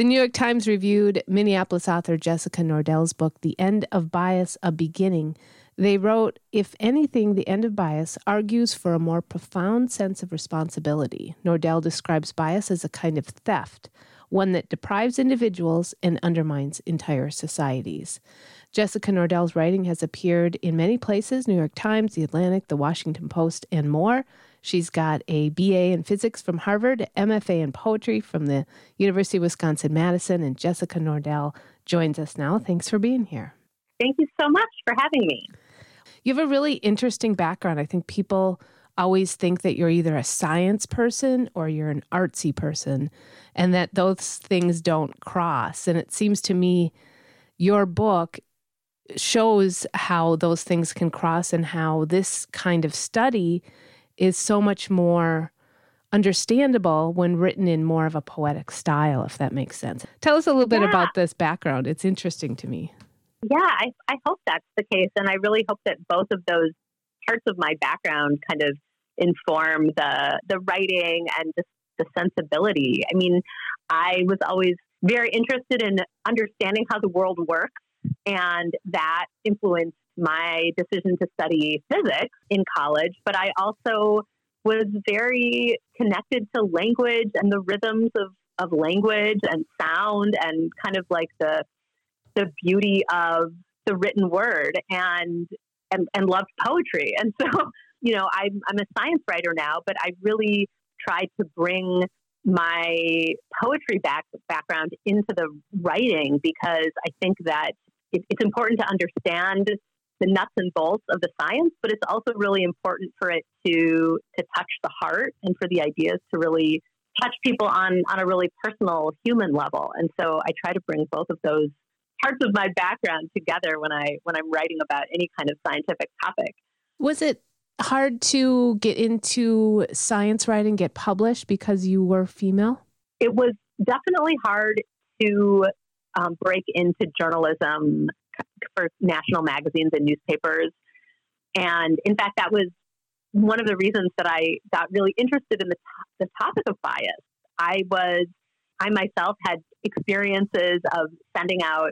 The New York Times reviewed Minneapolis author Jessica Nordell's book, The End of Bias A Beginning. They wrote, If anything, The End of Bias argues for a more profound sense of responsibility. Nordell describes bias as a kind of theft, one that deprives individuals and undermines entire societies. Jessica Nordell's writing has appeared in many places New York Times, The Atlantic, The Washington Post, and more. She's got a BA in physics from Harvard, MFA in poetry from the University of Wisconsin Madison, and Jessica Nordell joins us now. Thanks for being here. Thank you so much for having me. You have a really interesting background. I think people always think that you're either a science person or you're an artsy person, and that those things don't cross. And it seems to me your book shows how those things can cross and how this kind of study is so much more understandable when written in more of a poetic style, if that makes sense. Tell us a little bit about this background. It's interesting to me. Yeah, I, I hope that's the case. And I really hope that both of those parts of my background kind of inform the the writing and just the sensibility. I mean, I was always very interested in understanding how the world works and that influenced my decision to study physics in college. But I also was very connected to language and the rhythms of, of language and sound and kind of like the the beauty of the written word and and, and loved poetry. And so, you know, I'm I'm a science writer now, but I really tried to bring my poetry back, background into the writing because I think that it, it's important to understand the nuts and bolts of the science, but it's also really important for it to to touch the heart and for the ideas to really touch people on on a really personal human level. And so I try to bring both of those parts of my background together when I when I'm writing about any kind of scientific topic. Was it hard to get into science writing, get published because you were female? It was definitely hard to um, break into journalism for national magazines and newspapers. And in fact, that was one of the reasons that I got really interested in the, the topic of bias. I was, I myself had experiences of sending out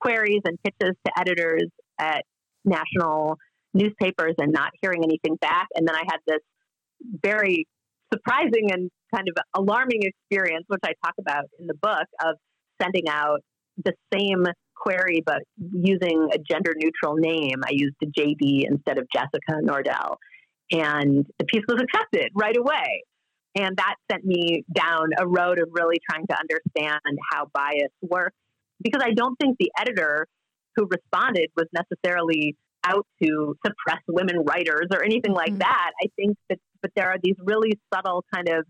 queries and pitches to editors at national newspapers and not hearing anything back. And then I had this very surprising and kind of alarming experience, which I talk about in the book, of sending out the same query but using a gender neutral name. I used JD instead of Jessica Nordell. And the piece was accepted right away. And that sent me down a road of really trying to understand how bias works. Because I don't think the editor who responded was necessarily out to suppress women writers or anything like mm-hmm. that. I think that, but there are these really subtle kind of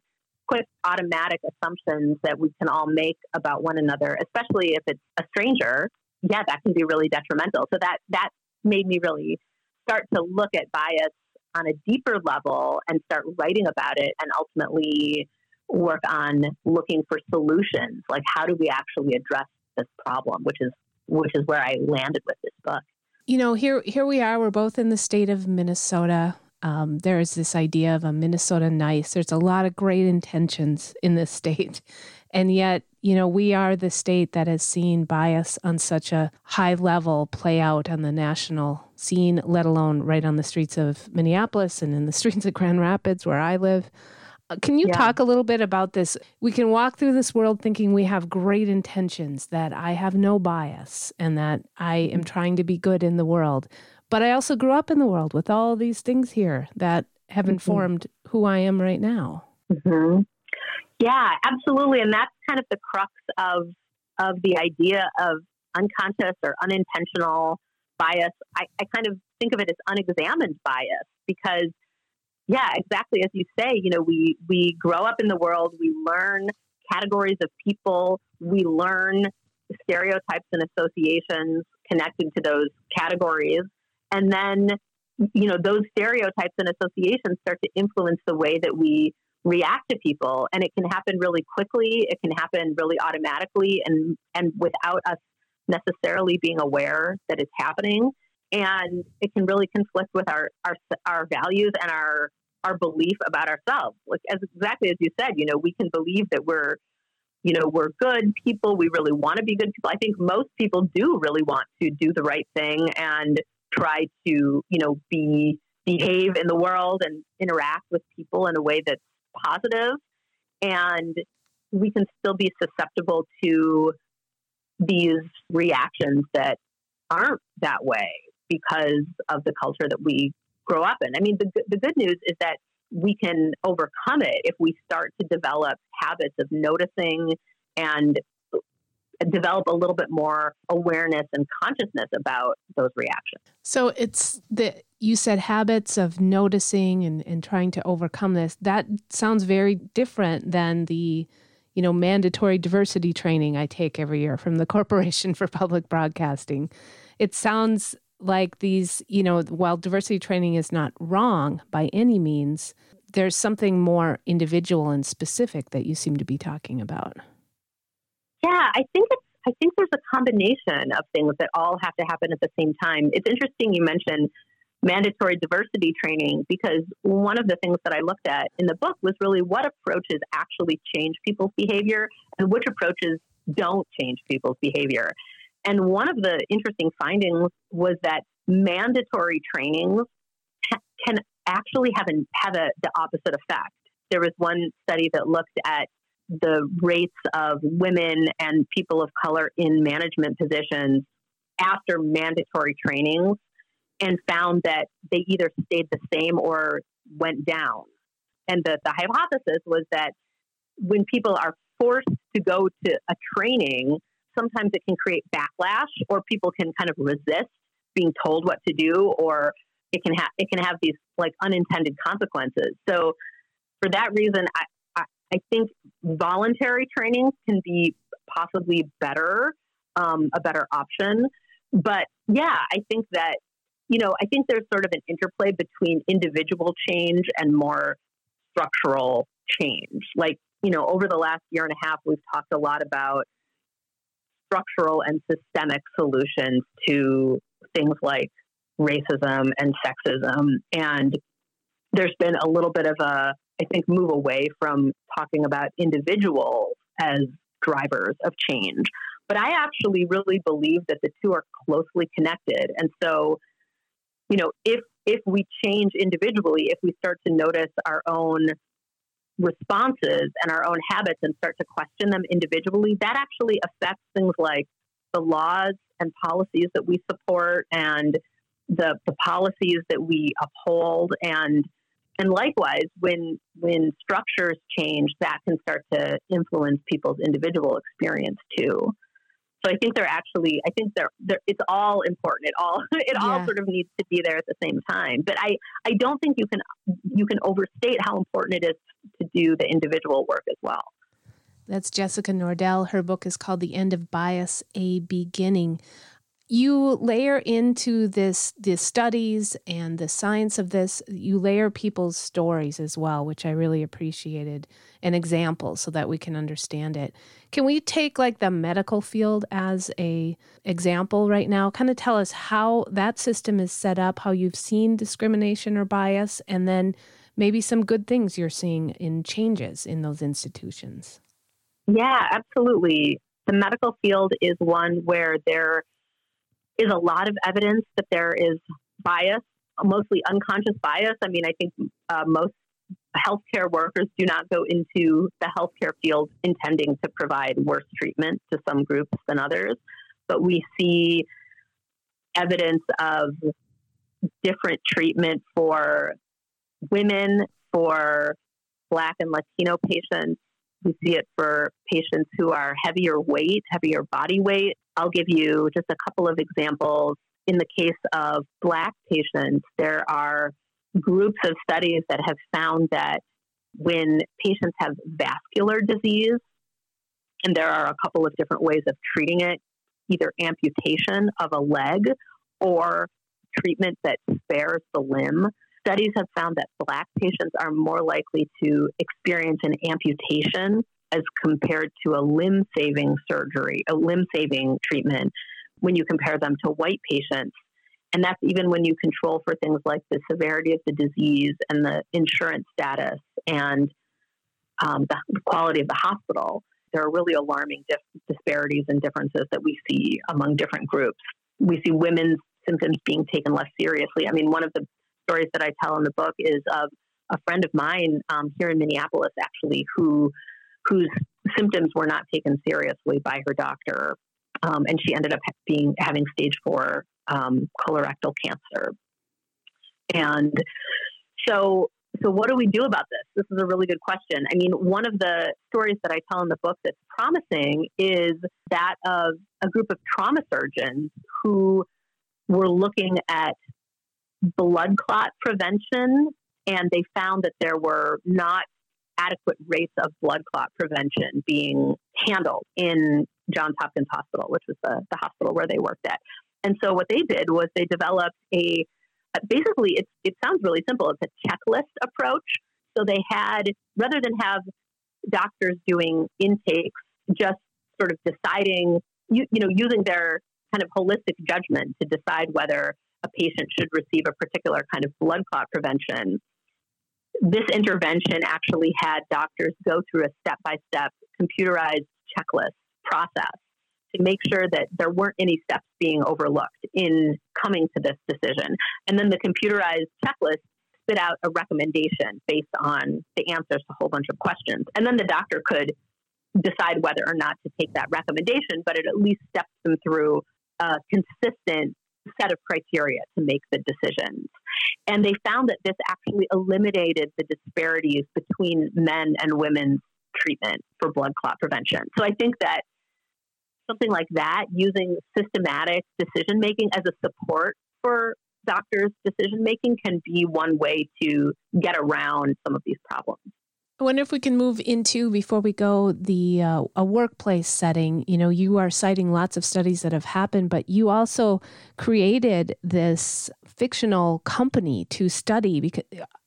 quick automatic assumptions that we can all make about one another, especially if it's a stranger. Yeah, that can be really detrimental. So that that made me really start to look at bias on a deeper level and start writing about it and ultimately work on looking for solutions like how do we actually address this problem which is which is where I landed with this book you know, here here we are. We're both in the state of Minnesota. Um, there is this idea of a Minnesota nice. There's a lot of great intentions in this state, and yet, you know, we are the state that has seen bias on such a high level play out on the national scene, let alone right on the streets of Minneapolis and in the streets of Grand Rapids, where I live. Uh, can you yeah. talk a little bit about this? We can walk through this world thinking we have great intentions, that I have no bias, and that I am trying to be good in the world. But I also grew up in the world with all these things here that have mm-hmm. informed who I am right now. Mm-hmm. Yeah, absolutely, and that's kind of the crux of of the idea of unconscious or unintentional bias. I, I kind of think of it as unexamined bias because yeah, exactly as you say, you know, we we grow up in the world, we learn categories of people, we learn stereotypes and associations connected to those categories, and then you know those stereotypes and associations start to influence the way that we react to people and it can happen really quickly it can happen really automatically and and without us necessarily being aware that it's happening and it can really conflict with our our, our values and our our belief about ourselves. Like as exactly as you said, you know, we can believe that we're, you know, we're good people. We really want to be good people. I think most people do really want to do the right thing and try to, you know, be behave in the world and interact with people in a way that's. And we can still be susceptible to these reactions that aren't that way because of the culture that we grow up in. I mean, the, the good news is that we can overcome it if we start to develop habits of noticing and develop a little bit more awareness and consciousness about those reactions. So it's the you said habits of noticing and, and trying to overcome this. That sounds very different than the you know mandatory diversity training I take every year from the Corporation for Public Broadcasting. It sounds like these, you know, while diversity training is not wrong by any means, there's something more individual and specific that you seem to be talking about. Yeah, I think it's I think there's a combination of things that all have to happen at the same time. It's interesting you mentioned mandatory diversity training because one of the things that I looked at in the book was really what approaches actually change people's behavior and which approaches don't change people's behavior. And one of the interesting findings was that mandatory trainings can actually have, an, have a, the opposite effect. There was one study that looked at the rates of women and people of color in management positions after mandatory trainings and found that they either stayed the same or went down. And the, the hypothesis was that when people are forced to go to a training, sometimes it can create backlash or people can kind of resist being told what to do or it can have it can have these like unintended consequences. So for that reason I, I think voluntary trainings can be possibly better, um, a better option. But yeah, I think that you know, I think there's sort of an interplay between individual change and more structural change. Like, you know, over the last year and a half, we've talked a lot about structural and systemic solutions to things like racism and sexism. And there's been a little bit of a, I think, move away from talking about individuals as drivers of change. But I actually really believe that the two are closely connected. And so, you know, if if we change individually, if we start to notice our own responses and our own habits and start to question them individually, that actually affects things like the laws and policies that we support and the, the policies that we uphold and and likewise when when structures change that can start to influence people's individual experience too so I think they're actually, I think they're, they're it's all important. It all, it yeah. all sort of needs to be there at the same time. But I, I don't think you can, you can overstate how important it is to do the individual work as well. That's Jessica Nordell. Her book is called The End of Bias, A Beginning you layer into this the studies and the science of this you layer people's stories as well which i really appreciated an example so that we can understand it. Can we take like the medical field as a example right now? Kind of tell us how that system is set up how you've seen discrimination or bias and then maybe some good things you're seeing in changes in those institutions. Yeah absolutely. The medical field is one where there is a lot of evidence that there is bias, mostly unconscious bias. I mean, I think uh, most healthcare workers do not go into the healthcare field intending to provide worse treatment to some groups than others, but we see evidence of different treatment for women, for Black and Latino patients. We see it for patients who are heavier weight, heavier body weight, I'll give you just a couple of examples. In the case of Black patients, there are groups of studies that have found that when patients have vascular disease, and there are a couple of different ways of treating it, either amputation of a leg or treatment that spares the limb. Studies have found that Black patients are more likely to experience an amputation as compared to a limb saving surgery, a limb saving treatment, when you compare them to white patients. And that's even when you control for things like the severity of the disease and the insurance status and um, the quality of the hospital. there are really alarming dif- disparities and differences that we see among different groups. We see women's symptoms being taken less seriously. I mean, one of the stories that I tell in the book is of a friend of mine um, here in Minneapolis, actually, who whose symptoms were not taken seriously by her doctor, um, and she ended up being having stage four um, colorectal cancer. And so, so what do we do about this? This is a really good question. I mean, one of the stories that I tell in the book that's promising is that of a group of trauma surgeons who were looking at blood clot prevention, and they found that there were not adequate rates of blood clot prevention being handled in Johns Hopkins Hospital, which was the, the hospital where they worked at. And so what they did was they developed a uh, basically it, it sounds really simple. It's a checklist approach. So they had rather than have doctors doing intakes, just sort of deciding you, you know using their kind of holistic judgment to decide whether a patient should receive a particular kind of blood clot prevention. This intervention actually had doctors go through a step by step computerized checklist process to make sure that there weren't any steps being overlooked in coming to this decision. And then the computerized checklist spit out a recommendation based on the answers to a whole bunch of questions. And then the doctor could decide whether or not to take that recommendation, but it at least steps them through a consistent set of criteria to make the decisions. And they found that this actually eliminated the disparities between men and women's treatment for blood clot prevention. So I think that something like that, using systematic decision making as a support for doctors' decision making, can be one way to get around some of these problems. I wonder if we can move into before we go the uh, a workplace setting. You know, you are citing lots of studies that have happened, but you also created this fictional company to study because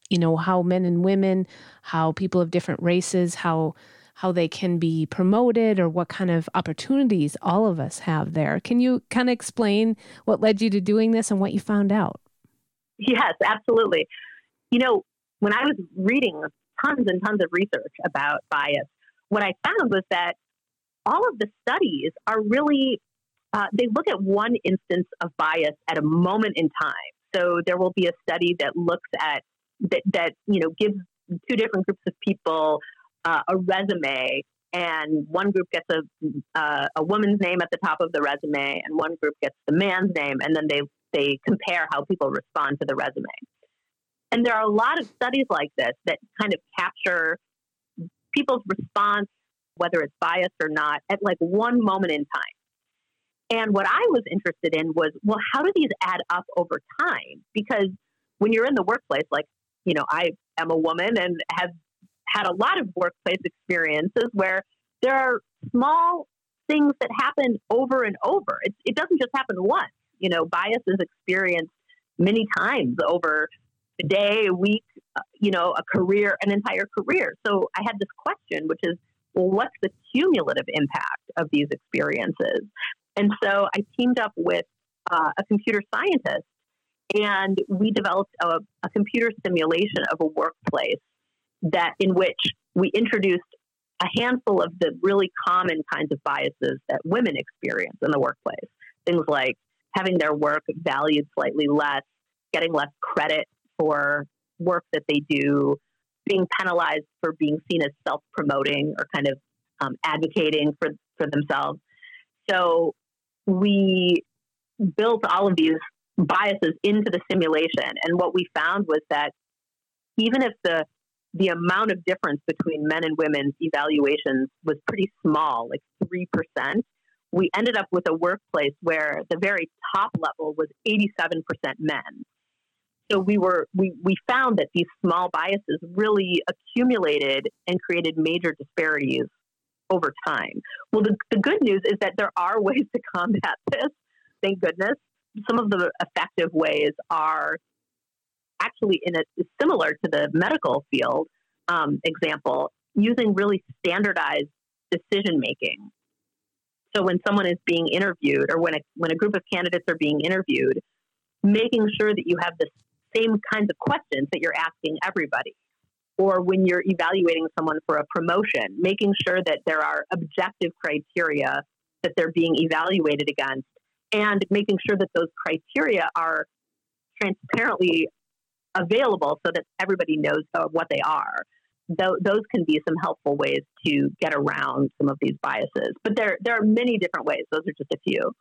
you know how men and women, how people of different races, how how they can be promoted or what kind of opportunities all of us have there. Can you kind of explain what led you to doing this and what you found out? Yes, absolutely. You know, when I was reading tons and tons of research about bias, what I found was that all of the studies are really, uh, they look at one instance of bias at a moment in time. So there will be a study that looks at, that, that you know, gives two different groups of people uh, a resume, and one group gets a uh, a woman's name at the top of the resume, and one group gets the man's name, and then they they compare how people respond to the resume. And there are a lot of studies like this that kind of capture people's response, whether it's biased or not, at like one moment in time. And what I was interested in was, well, how do these add up over time? Because when you're in the workplace, like, you know, I am a woman and have had a lot of workplace experiences where there are small things that happen over and over. It, it doesn't just happen once. You know, bias is experienced many times over a day, a week, uh, you know, a career, an entire career. So I had this question, which is, well, what's the cumulative impact of these experiences? And so I teamed up with uh, a computer scientist and we developed a, a computer simulation of a workplace that in which we introduced a handful of the really common kinds of biases that women experience in the workplace. Things like having their work valued slightly less, getting less credit for work that they do, being penalized for being seen as self promoting or kind of um, advocating for, for themselves. So we built all of these biases into the simulation. And what we found was that even if the the amount of difference between men and women's evaluations was pretty small, like 3%. We ended up with a workplace where the very top level was 87% men. So we were we, we found that these small biases really accumulated and created major disparities over time. Well, the, the good news is that there are ways to combat this. Thank goodness. Some of the effective ways are actually in a similar to the medical field um, example, using really standardized decision making. So when someone is being interviewed, or when a when a group of candidates are being interviewed, making sure that you have the same kinds of questions that you're asking everybody. or when you're evaluating someone for a promotion, making sure that there are objective criteria that they're being evaluated against and making sure that those criteria are transparently available so that everybody knows what they are. Those can be some helpful ways to get around some of these biases. But there, there are many different ways. Those are just a few.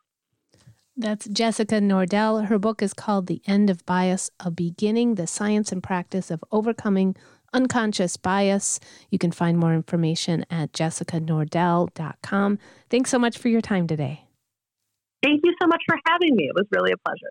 That's Jessica Nordell. Her book is called The End of Bias A Beginning, the Science and Practice of Overcoming Unconscious Bias. You can find more information at jessicanordell.com. Thanks so much for your time today. Thank you so much for having me. It was really a pleasure.